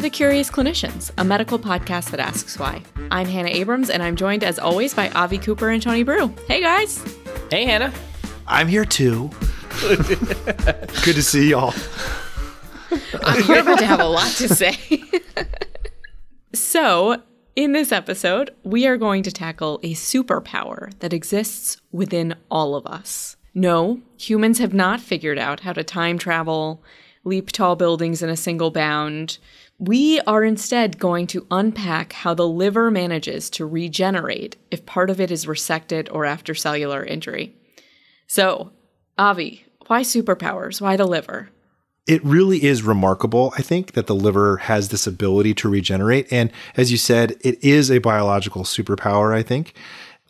to The Curious Clinicians, a medical podcast that asks why. I'm Hannah Abrams, and I'm joined as always by Avi Cooper and Tony Breu. Hey guys! Hey, Hannah. I'm here too. Good to see y'all. I'm here to have a lot to say. so, in this episode, we are going to tackle a superpower that exists within all of us. No, humans have not figured out how to time travel, leap tall buildings in a single bound. We are instead going to unpack how the liver manages to regenerate if part of it is resected or after cellular injury. So, Avi, why superpowers? Why the liver? It really is remarkable, I think, that the liver has this ability to regenerate. And as you said, it is a biological superpower, I think.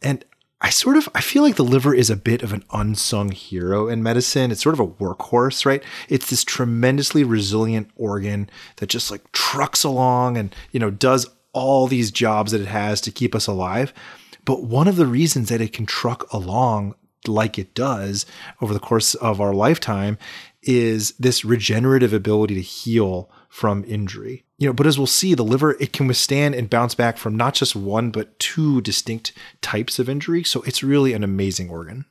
And I sort of I feel like the liver is a bit of an unsung hero in medicine. It's sort of a workhorse, right? It's this tremendously resilient organ that just like trucks along and, you know, does all these jobs that it has to keep us alive. But one of the reasons that it can truck along like it does over the course of our lifetime is this regenerative ability to heal from injury. You know, but as we'll see, the liver it can withstand and bounce back from not just one but two distinct types of injury. So it's really an amazing organ.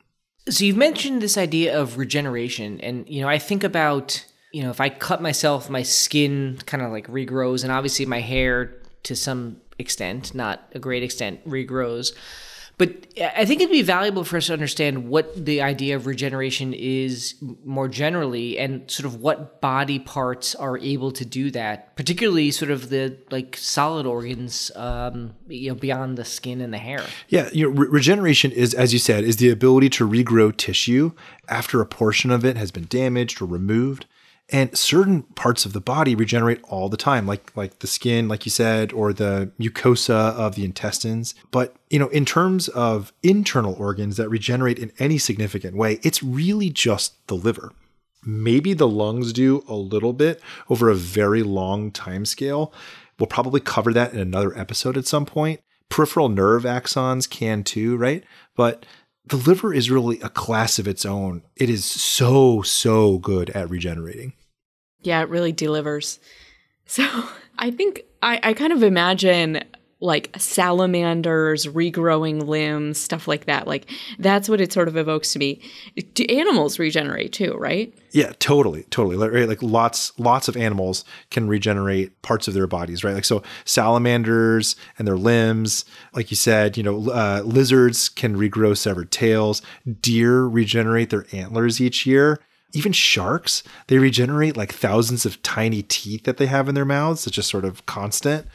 So you've mentioned this idea of regeneration, and you know, I think about you know if I cut myself, my skin kind of like regrows, and obviously my hair to some extent, not a great extent, regrows. But I think it'd be valuable for us to understand what the idea of regeneration is more generally and sort of what body parts are able to do that, particularly sort of the like solid organs, um, you know, beyond the skin and the hair. Yeah, you know, re- regeneration is, as you said, is the ability to regrow tissue after a portion of it has been damaged or removed and certain parts of the body regenerate all the time like like the skin like you said or the mucosa of the intestines. But you know in terms of internal organs that regenerate in any significant way it's really just the liver. Maybe the lungs do a little bit over a very long time scale. We'll probably cover that in another episode at some point. Peripheral nerve axons can too right? But the liver is really a class of its own. It is so, so good at regenerating. Yeah, it really delivers. So I think I, I kind of imagine like salamanders regrowing limbs, stuff like that. Like that's what it sort of evokes to me. Do animals regenerate too, right? Yeah, totally, totally. Right, like lots, lots of animals can regenerate parts of their bodies, right? Like so, salamanders and their limbs, like you said, you know, uh, lizards can regrow severed tails. Deer regenerate their antlers each year even sharks, they regenerate like thousands of tiny teeth that they have in their mouths. It's just sort of constant.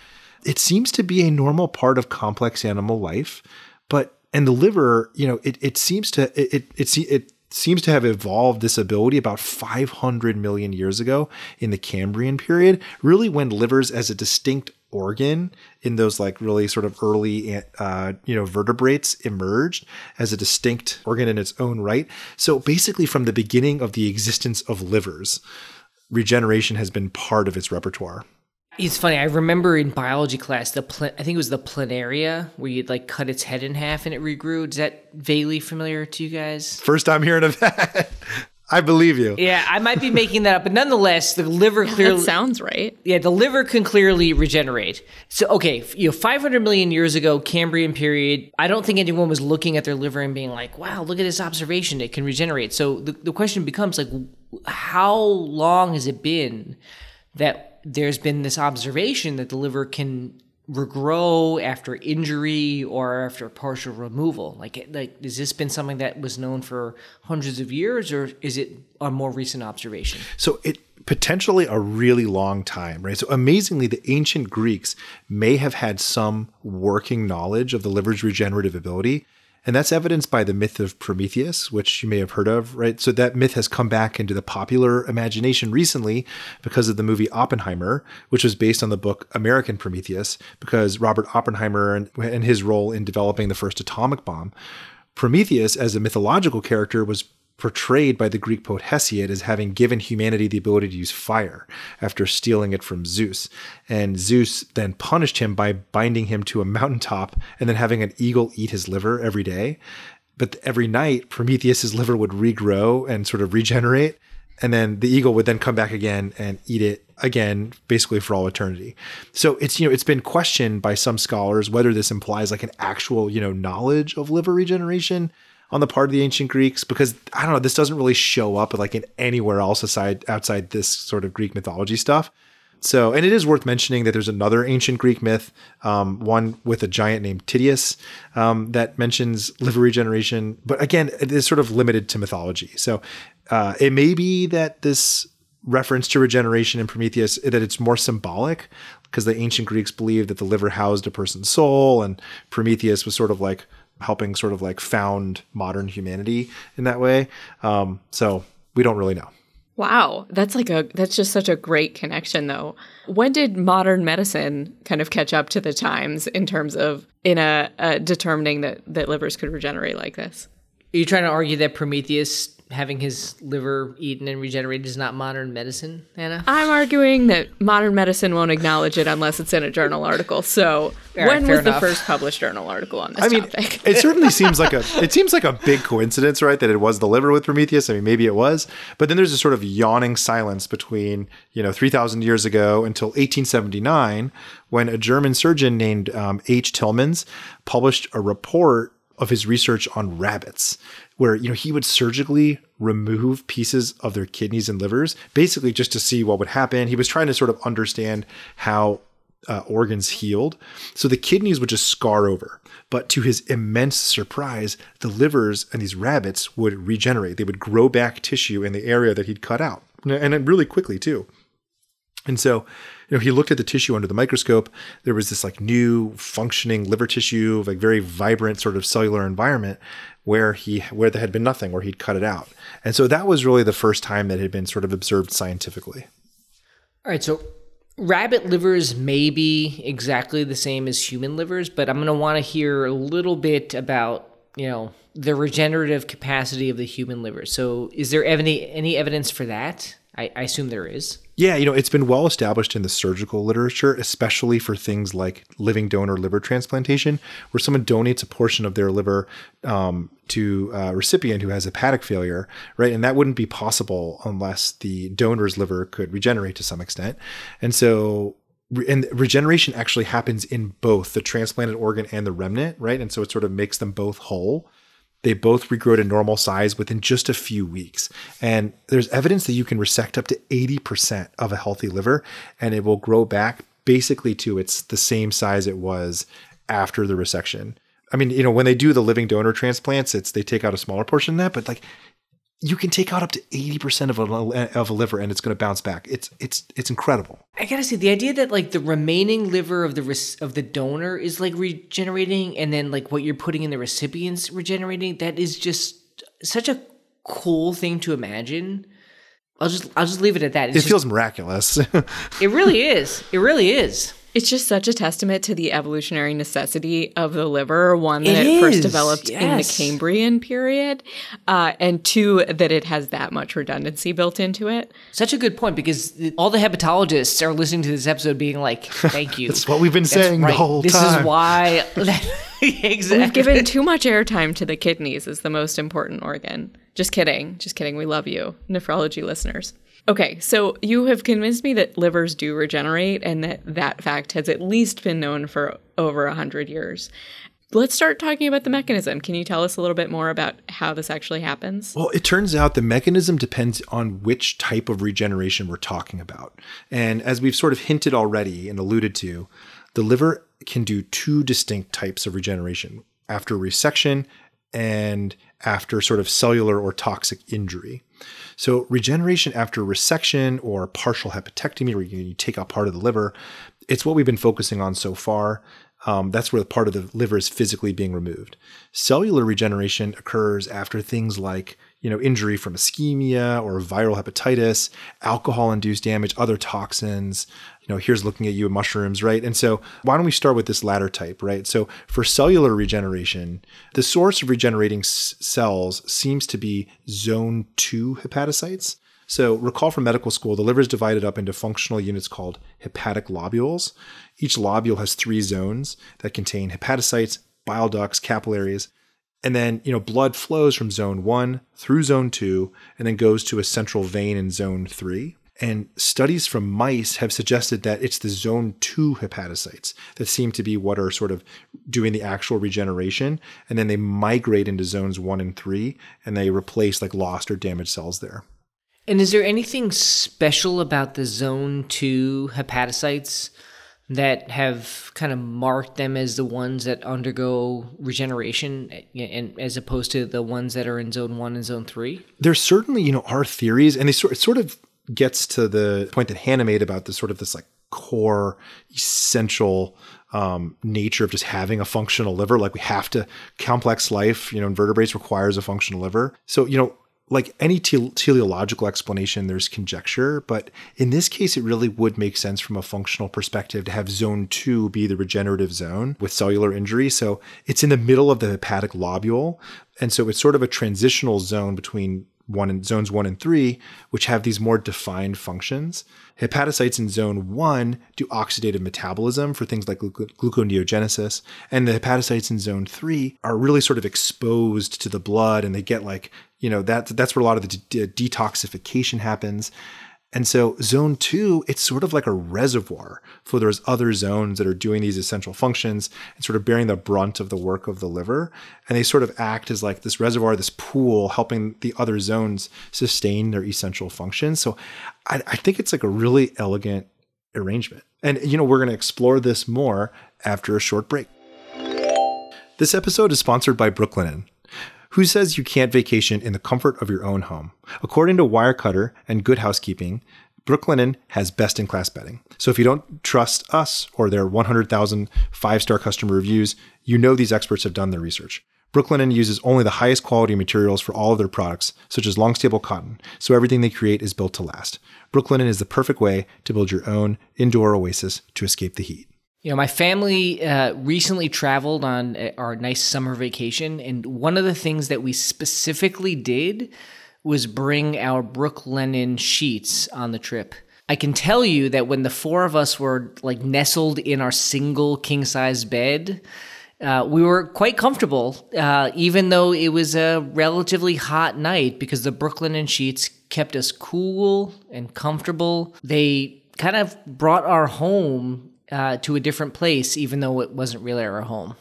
It seems to be a normal part of complex animal life, but and the liver, you know, it, it seems to it it it, it seems to have evolved this ability about 500 million years ago in the Cambrian period, really when livers as a distinct organ in those like really sort of early uh, you know vertebrates emerged as a distinct organ in its own right so basically from the beginning of the existence of livers regeneration has been part of its repertoire it's funny. I remember in biology class the pl- I think it was the planaria where you'd like cut its head in half and it regrew. Is that vaguely familiar to you guys? First time hearing of that. I believe you. Yeah, I might be making that up, but nonetheless, the liver clearly that sounds right. Yeah, the liver can clearly regenerate. So, okay, you know, 500 million years ago, Cambrian period. I don't think anyone was looking at their liver and being like, "Wow, look at this observation; it can regenerate." So the the question becomes like, how long has it been that there's been this observation that the liver can regrow after injury or after partial removal? Like, like has this been something that was known for hundreds of years, or is it a more recent observation? So it potentially a really long time, right? So amazingly, the ancient Greeks may have had some working knowledge of the liver's regenerative ability. And that's evidenced by the myth of Prometheus, which you may have heard of, right? So that myth has come back into the popular imagination recently because of the movie Oppenheimer, which was based on the book American Prometheus, because Robert Oppenheimer and, and his role in developing the first atomic bomb. Prometheus, as a mythological character, was portrayed by the Greek poet Hesiod as having given humanity the ability to use fire after stealing it from Zeus. And Zeus then punished him by binding him to a mountaintop and then having an eagle eat his liver every day. But every night, Prometheus's liver would regrow and sort of regenerate. and then the eagle would then come back again and eat it again basically for all eternity so it's you know it's been questioned by some scholars whether this implies like an actual you know knowledge of liver regeneration on the part of the ancient greeks because i don't know this doesn't really show up like in anywhere else aside outside this sort of greek mythology stuff. So and it is worth mentioning that there's another ancient greek myth um, one with a giant named Tydeus um, that mentions liver regeneration. But again it is sort of limited to mythology. So uh, it may be that this reference to regeneration in Prometheus that it's more symbolic because the ancient Greeks believed that the liver housed a person's soul and Prometheus was sort of like helping sort of like found modern humanity in that way. Um, so we don't really know. Wow, that's like a that's just such a great connection though. When did modern medicine kind of catch up to the times in terms of in a, a determining that that livers could regenerate like this? Are you trying to argue that Prometheus having his liver eaten and regenerated is not modern medicine, Hannah? I'm arguing that modern medicine won't acknowledge it unless it's in a journal article. So, right, when fair was the first published journal article on this I mean, topic? it certainly seems like a it seems like a big coincidence, right? That it was the liver with Prometheus. I mean, maybe it was, but then there's a sort of yawning silence between you know 3,000 years ago until 1879, when a German surgeon named um, H. Tillmanns published a report of his research on rabbits, where you know he would surgically remove pieces of their kidneys and livers, basically just to see what would happen. He was trying to sort of understand how uh, organs healed. So the kidneys would just scar over. But to his immense surprise, the livers and these rabbits would regenerate. They would grow back tissue in the area that he'd cut out, and really quickly too. And so, you know, he looked at the tissue under the microscope. There was this like new functioning liver tissue, like very vibrant sort of cellular environment where he where there had been nothing, where he'd cut it out. And so that was really the first time that had been sort of observed scientifically. All right, so rabbit livers may be exactly the same as human livers, but I'm going to want to hear a little bit about, you know, the regenerative capacity of the human liver. So, is there any any evidence for that? I, I assume there is. Yeah, you know, it's been well established in the surgical literature, especially for things like living donor liver transplantation, where someone donates a portion of their liver um, to a recipient who has hepatic failure, right? And that wouldn't be possible unless the donor's liver could regenerate to some extent. And so, and regeneration actually happens in both the transplanted organ and the remnant, right? And so it sort of makes them both whole they both regrow to normal size within just a few weeks. And there's evidence that you can resect up to 80% of a healthy liver and it will grow back basically to its the same size it was after the resection. I mean, you know, when they do the living donor transplants, it's they take out a smaller portion of that, but like you can take out up to 80% of a, of a liver and it's going to bounce back. It's it's it's incredible. I gotta say, the idea that like the remaining liver of the res- of the donor is like regenerating, and then like what you're putting in the recipient's regenerating, that is just such a cool thing to imagine. I'll just I'll just leave it at that. It's It just- feels miraculous. it really is. It really is. It's just such a testament to the evolutionary necessity of the liver, one, that It it, first is, developed in the. Cambrian period, uh, and two, that it has that much redundancy built into it. Such a good point because all the hepatologists are listening to this episode being like, "Thank you." That's what we've been That's saying the whole this time. This is why. exactly. We've given too much airtime to the kidneys as the most important organ. Just kidding. Just kidding. We love you, nephrology listeners. Okay, so you have convinced me that livers do regenerate and that that fact has at least been known for over 100 years. Let's start talking about the mechanism. Can you tell us a little bit more about how this actually happens? Well, it turns out the mechanism depends on which type of regeneration we're talking about. And as we've sort of hinted already and alluded to, the liver can do two distinct types of regeneration after resection and after sort of cellular or toxic injury. So, regeneration after resection or partial hepatectomy, where you take out part of the liver, it's what we've been focusing on so far. Um, that's where part of the liver is physically being removed. Cellular regeneration occurs after things like you know injury from ischemia or viral hepatitis, alcohol-induced damage, other toxins. You know, here's looking at you mushrooms, right? And so, why don't we start with this latter type, right? So, for cellular regeneration, the source of regenerating s- cells seems to be zone two hepatocytes. So, recall from medical school, the liver is divided up into functional units called hepatic lobules. Each lobule has three zones that contain hepatocytes, bile ducts, capillaries. And then, you know, blood flows from zone one through zone two and then goes to a central vein in zone three. And studies from mice have suggested that it's the zone two hepatocytes that seem to be what are sort of doing the actual regeneration. And then they migrate into zones one and three and they replace like lost or damaged cells there. And is there anything special about the zone two hepatocytes that have kind of marked them as the ones that undergo regeneration and as opposed to the ones that are in zone one and zone three? There certainly, you know, are theories and they sort, sort of gets to the point that Hannah made about this sort of this like core essential um, nature of just having a functional liver. Like we have to complex life, you know, invertebrates requires a functional liver. So, you know, like any te- teleological explanation, there's conjecture, but in this case, it really would make sense from a functional perspective to have zone two be the regenerative zone with cellular injury. So it's in the middle of the hepatic lobule. And so it's sort of a transitional zone between one and zones one and three, which have these more defined functions. Hepatocytes in zone one do oxidative metabolism for things like gluconeogenesis, and the hepatocytes in zone three are really sort of exposed to the blood, and they get like you know that that's where a lot of the de- detoxification happens. And so zone two, it's sort of like a reservoir for those other zones that are doing these essential functions and sort of bearing the brunt of the work of the liver. And they sort of act as like this reservoir, this pool, helping the other zones sustain their essential functions. So I, I think it's like a really elegant arrangement. And, you know, we're going to explore this more after a short break. This episode is sponsored by Brooklinen. Who says you can't vacation in the comfort of your own home? According to Wirecutter and Good Housekeeping, Brooklinen has best in class bedding. So if you don't trust us or their 100,000 five star customer reviews, you know these experts have done their research. Brooklinen uses only the highest quality materials for all of their products, such as long staple cotton, so everything they create is built to last. Brooklinen is the perfect way to build your own indoor oasis to escape the heat. You know, my family uh, recently traveled on uh, our nice summer vacation, and one of the things that we specifically did was bring our Brooklinen sheets on the trip. I can tell you that when the four of us were like nestled in our single king size bed, uh, we were quite comfortable, uh, even though it was a relatively hot night because the Brooklinen sheets kept us cool and comfortable. They kind of brought our home uh, to a different place, even though it wasn't really our home.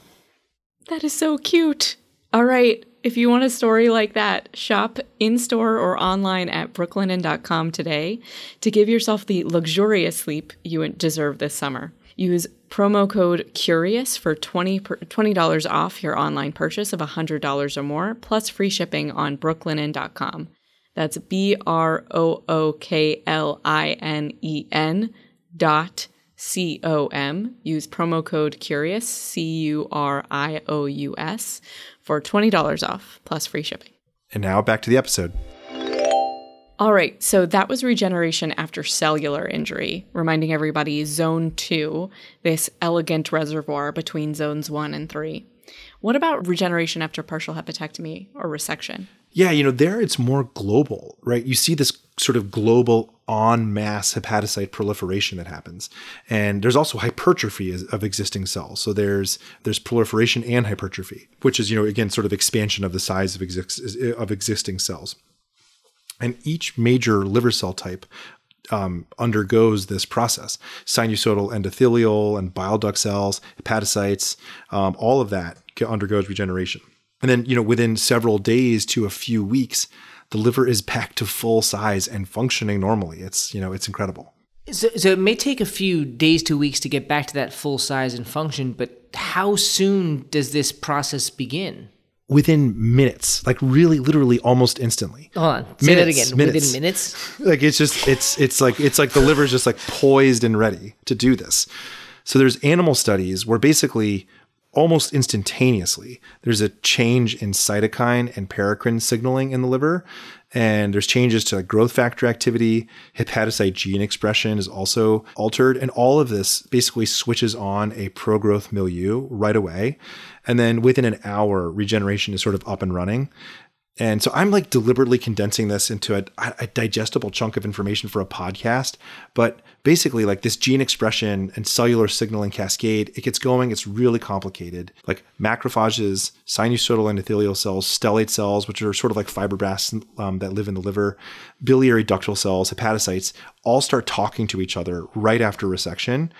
That is so cute. All right. If you want a story like that, shop in store or online at brooklinen.com today to give yourself the luxurious sleep you deserve this summer. Use promo code CURIOUS for 20 $20 off your online purchase of $100 or more, plus free shipping on brooklinen.com. That's B R O O K L I N E N dot C O M. Use promo code CURIOUS, C U R I O U S, for $20 off plus free shipping. And now back to the episode. All right, so that was regeneration after cellular injury, reminding everybody zone two, this elegant reservoir between zones one and three. What about regeneration after partial hepatectomy or resection? Yeah, you know, there it's more global, right? You see this sort of global en mass hepatocyte proliferation that happens. And there's also hypertrophy of existing cells. So there's there's proliferation and hypertrophy, which is, you know, again, sort of expansion of the size of, exist, of existing cells. And each major liver cell type um, undergoes this process. Sinusoidal endothelial and bile duct cells, hepatocytes, um, all of that undergoes regeneration. And then, you know, within several days to a few weeks, the liver is back to full size and functioning normally. It's, you know, it's incredible. So, so it may take a few days to weeks to get back to that full size and function, but how soon does this process begin? Within minutes, like really, literally, almost instantly. Hold on, say minutes, that again. Minutes. Within minutes, like it's just, it's, it's like, it's like the liver's just like poised and ready to do this. So there's animal studies where basically almost instantaneously, there's a change in cytokine and paracrine signaling in the liver. And there's changes to growth factor activity, hepatocyte gene expression is also altered. And all of this basically switches on a pro growth milieu right away. And then within an hour, regeneration is sort of up and running. And so I'm like deliberately condensing this into a, a, digestible chunk of information for a podcast. But basically, like this gene expression and cellular signaling cascade, it gets going. It's really complicated. Like macrophages, sinusoidal endothelial cells, stellate cells, which are sort of like fibroblasts um, that live in the liver, biliary ductal cells, hepatocytes, all start talking to each other right after resection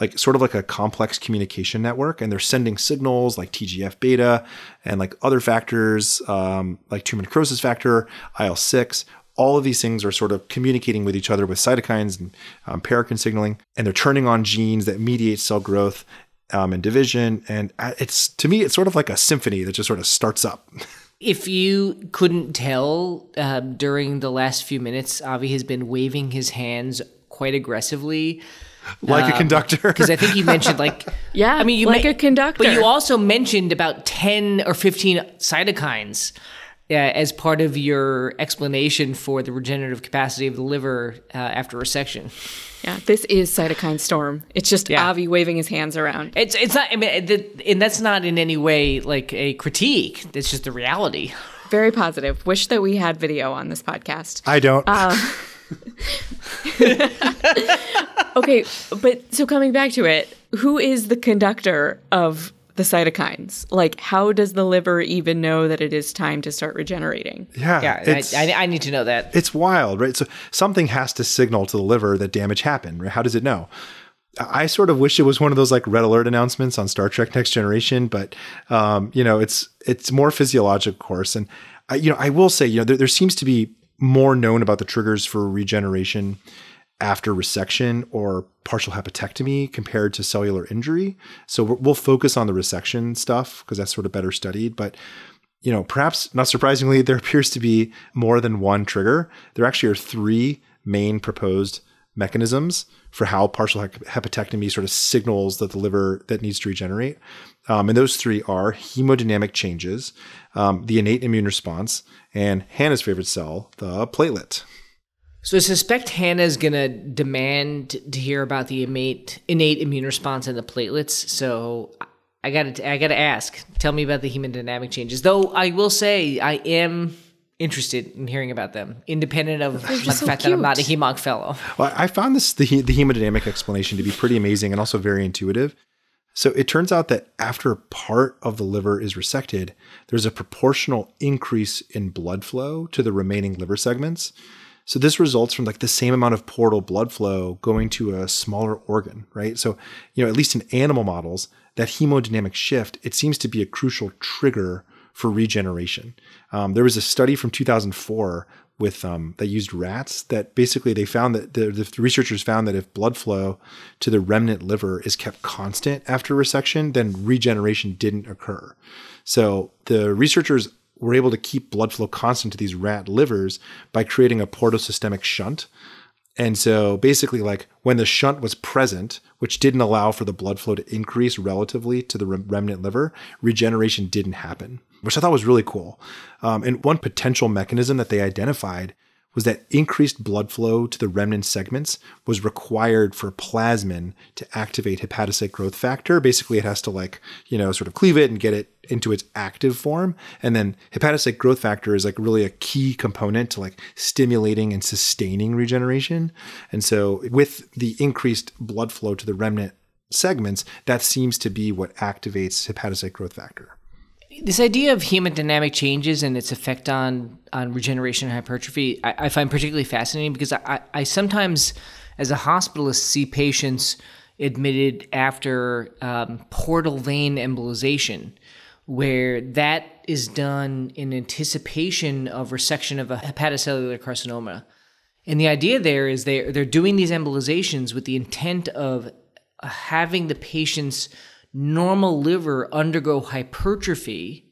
like sort of like a complex communication network and they're sending signals like TGF beta and like other factors um, like tumor necrosis factor, IL 6. All of these things are sort of communicating with each other with cytokines and um, paracrine signaling, and they're turning on genes that mediate cell growth um, and division. And uh, it's to me, it's sort of like a symphony that just sort of starts up. If you couldn't tell uh, during the last few minutes, Avi has been waving his hands quite aggressively like um, a conductor. Because I think you mentioned like yeah, I mean you like ma- a conductor, but you also mentioned about ten or fifteen cytokines. Uh, as part of your explanation for the regenerative capacity of the liver uh, after resection. Yeah, this is cytokine storm. It's just yeah. Avi waving his hands around. It's it's not. I mean, and that's not in any way like a critique. It's just the reality. Very positive. Wish that we had video on this podcast. I don't. Um, okay, but so coming back to it, who is the conductor of the cytokines? Like, how does the liver even know that it is time to start regenerating? Yeah, yeah. I, I, I, need to know that. It's wild, right? So something has to signal to the liver that damage happened. Right? How does it know? I sort of wish it was one of those like red alert announcements on Star Trek Next Generation, but um, you know, it's it's more physiologic, of course. And I, you know, I will say, you know, there, there seems to be more known about the triggers for regeneration after resection or partial hepatectomy compared to cellular injury. So we'll focus on the resection stuff because that's sort of better studied. But you know, perhaps not surprisingly, there appears to be more than one trigger. There actually are three main proposed mechanisms for how partial hepatectomy sort of signals that the liver that needs to regenerate. Um, and those three are hemodynamic changes, um, the innate immune response, and Hannah's favorite cell, the platelet. So I suspect Hannah's gonna demand to hear about the innate innate immune response and the platelets. So I gotta I gotta ask. Tell me about the hemodynamic changes. Though I will say I am interested in hearing about them, independent of the so fact cute. that I'm not a hemonc fellow. Well, I found this the, the hemodynamic explanation to be pretty amazing and also very intuitive. So it turns out that after part of the liver is resected, there's a proportional increase in blood flow to the remaining liver segments. So this results from like the same amount of portal blood flow going to a smaller organ, right? So, you know, at least in animal models, that hemodynamic shift, it seems to be a crucial trigger for regeneration. Um, there was a study from 2004 with um, that used rats that basically they found that the, the, researchers found that if blood flow to the remnant liver is kept constant after resection, then regeneration didn't occur. So the researchers were able to keep blood flow constant to these rat livers by creating a portosystemic shunt. And so basically, like when the shunt was present, which didn't allow for the blood flow to increase relatively to the remnant liver, regeneration didn't happen which I thought was really cool. Um, and one potential mechanism that they identified was that increased blood flow to the remnant segments was required for plasmin to activate hepatocyte growth factor. Basically, it has to like, you know, sort of cleave it and get it into its active form. And then hepatocyte growth factor is like really a key component to like stimulating and sustaining regeneration. And so with the increased blood flow to the remnant segments, that seems to be what activates hepatocyte growth factor. This idea of hemodynamic changes and its effect on on regeneration and hypertrophy, I, I find particularly fascinating because I, I sometimes, as a hospitalist, see patients admitted after um, portal vein embolization, where that is done in anticipation of resection of a hepatocellular carcinoma. And the idea there is they're, they're doing these embolizations with the intent of having the patients normal liver undergo hypertrophy.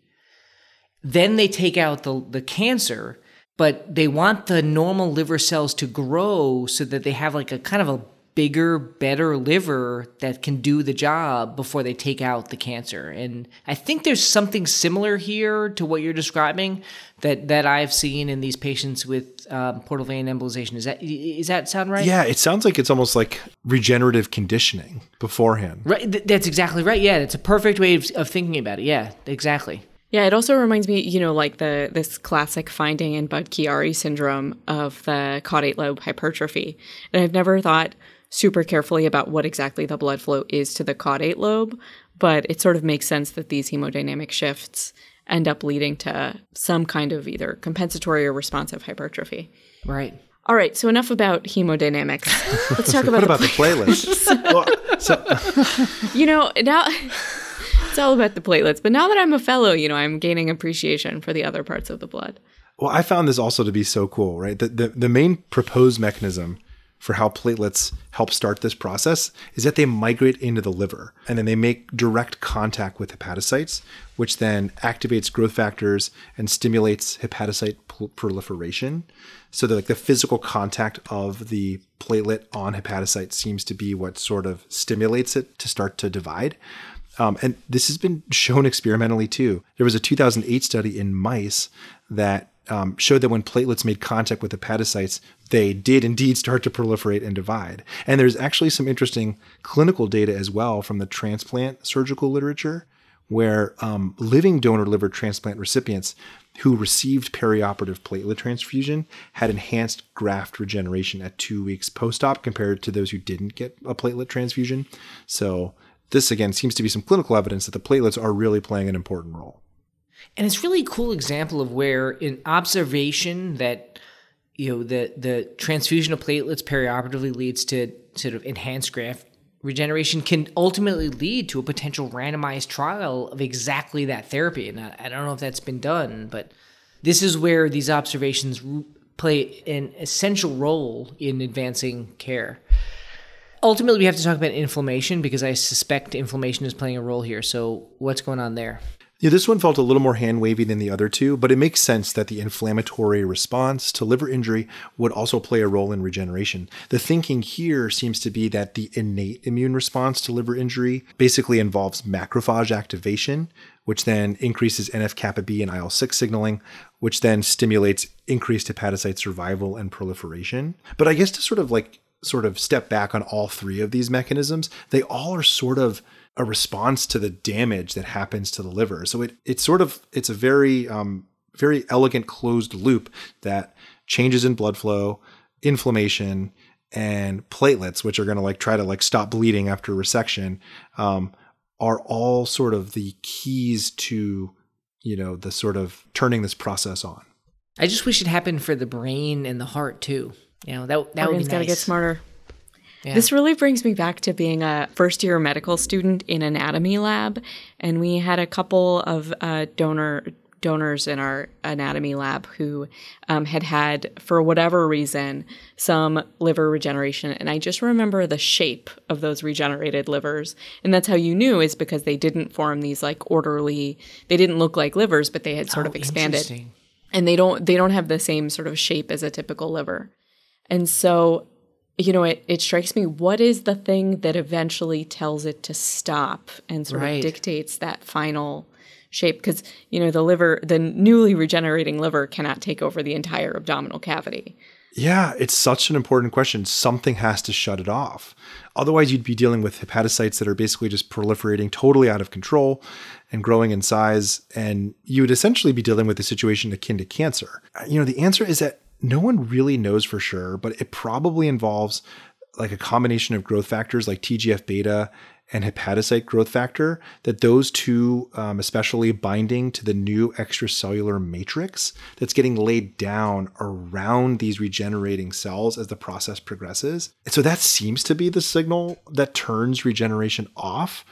Then they take out the, the cancer, but they want the normal liver cells to grow so that they have like a kind of a bigger, better liver that can do the job before they take out the cancer. And I think there's something similar here to what you're describing that that I've seen in these patients with um, portal vein embolization. Is that is that sound right? Yeah, it sounds like it's almost like regenerative conditioning beforehand. Right. Th- that's exactly right. Yeah, that's a perfect way of, of thinking about it. Yeah, exactly. Yeah, it also reminds me, you know, like the this classic finding in Budd-Chiari syndrome of the caudate lobe hypertrophy. And I've never thought super carefully about what exactly the blood flow is to the caudate lobe, but it sort of makes sense that these hemodynamic shifts end up leading to some kind of either compensatory or responsive hypertrophy. Right. All right, so enough about hemodynamics. Let's talk about What the about the playlist? well, so, you know, now it's all about the platelets. But now that I'm a fellow, you know, I'm gaining appreciation for the other parts of the blood. well, I found this also to be so cool, right? The, the, the main proposed mechanism for how platelets help start this process is that they migrate into the liver and then they make direct contact with hepatocytes, which then activates growth factors and stimulates hepatocyte proliferation. So like the physical contact of the platelet on hepatocyte seems to be what sort of stimulates it to start to divide. Um, and this has been shown experimentally too. There was a 2008 study in mice that um, showed that when platelets made contact with hepatocytes, they did indeed start to proliferate and divide. And there's actually some interesting clinical data as well from the transplant surgical literature, where um, living donor liver transplant recipients who received perioperative platelet transfusion had enhanced graft regeneration at two weeks post op compared to those who didn't get a platelet transfusion. So, this again seems to be some clinical evidence that the platelets are really playing an important role. And it's really a cool example of where an observation that you know the the transfusion of platelets perioperatively leads to sort of enhanced graft regeneration can ultimately lead to a potential randomized trial of exactly that therapy. And I, I don't know if that's been done, but this is where these observations play an essential role in advancing care. Ultimately, we have to talk about inflammation because I suspect inflammation is playing a role here. So, what's going on there? Yeah, this one felt a little more hand wavy than the other two, but it makes sense that the inflammatory response to liver injury would also play a role in regeneration. The thinking here seems to be that the innate immune response to liver injury basically involves macrophage activation, which then increases NF kappa B and IL 6 signaling, which then stimulates increased hepatocyte survival and proliferation. But I guess to sort of like sort of step back on all three of these mechanisms, they all are sort of a response to the damage that happens to the liver. So it it's sort of it's a very um, very elegant closed loop that changes in blood flow, inflammation, and platelets, which are going to like try to like stop bleeding after resection, um, are all sort of the keys to you know the sort of turning this process on. I just wish it happened for the brain and the heart too. You know that that would be got to get smarter. Yeah. This really brings me back to being a first year medical student in anatomy lab, and we had a couple of uh, donor donors in our anatomy lab who um, had had, for whatever reason, some liver regeneration. And I just remember the shape of those regenerated livers. And that's how you knew is because they didn't form these like orderly, they didn't look like livers, but they had sort Oh, of expanded and they don't they don't have the same sort of shape as a typical liver. And so, you know, it, it strikes me what is the thing that eventually tells it to stop and sort Right. of dictates that final shape? Because, you know, the liver, the newly regenerating liver cannot take over the entire abdominal cavity. Yeah, it's such an important question. Something has to shut it off. Otherwise, you'd be dealing with hepatocytes that are basically just proliferating totally out of control and growing in size. And you would essentially be dealing with a situation akin to cancer. You know, the answer is that no one really knows for sure, but it probably involves like a combination of growth factors like TGF beta and hepatocyte growth factor, that those two, um, especially binding to the new extracellular matrix that's getting laid down around these regenerating cells as the process progresses. And so that seems to be the signal that turns regeneration off.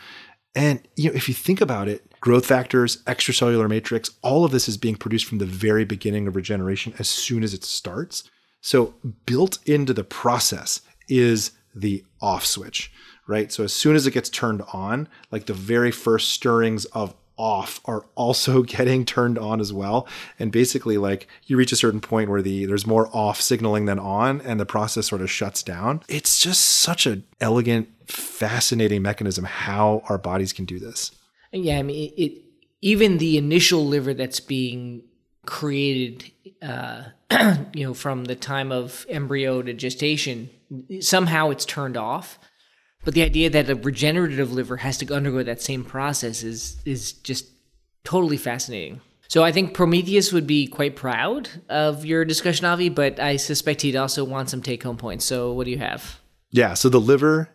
And you know, if you think about it, growth factors, extracellular matrix, all of this is being produced from the very beginning of regeneration as soon as it starts. So built into the process is the off switch, right? So as soon as it gets turned on, like the very first stirrings of off are also getting turned on as well and basically like you reach a certain point where the there's more off signaling than on and the process sort of shuts down it's just such an elegant fascinating mechanism how our bodies can do this Yeah, I mean, it, it even the initial liver that's being created, uh, you know, from the time of embryo to gestation, somehow it's turned off. But the idea that a regenerative liver has to undergo that same process is is just totally fascinating. So I think Prometheus would be quite proud of your discussion, Avi, but I suspect he'd also want some take home points. So what do you have? Yeah, so the liver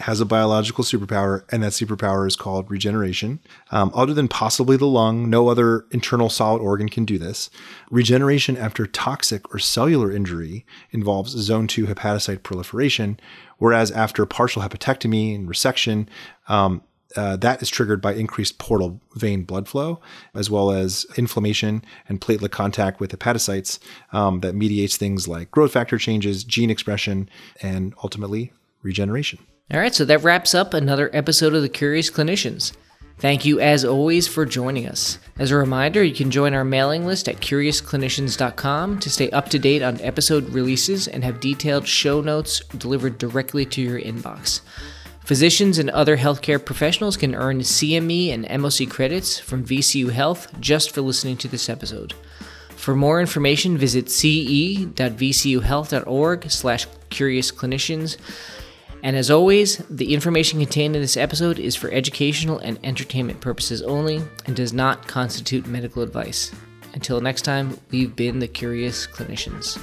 has a biological superpower, and that superpower is called regeneration. Um, other than possibly the lung, no other internal solid organ can do this. Regeneration after toxic or cellular injury involves zone 2 hepatocyte proliferation, whereas after partial hepatectomy and resection, um, uh, that is triggered by increased portal vein blood flow, as well as inflammation and platelet contact with hepatocytes um, that mediates things like growth factor changes, gene expression, and ultimately regeneration. All right, so that wraps up another episode of The Curious Clinicians. Thank you, as always, for joining us. As a reminder, you can join our mailing list at curiousclinicians.com to stay up to date on episode releases and have detailed show notes delivered directly to your inbox. Physicians and other healthcare professionals can earn CME and MOC credits from VCU Health just for listening to this episode. For more information, visit ce.vcuhealth.org slash curiousclinicians. And as always, the information contained in this episode is for educational and entertainment purposes only and does not constitute medical advice. Until next time, we've been the Curious Clinicians.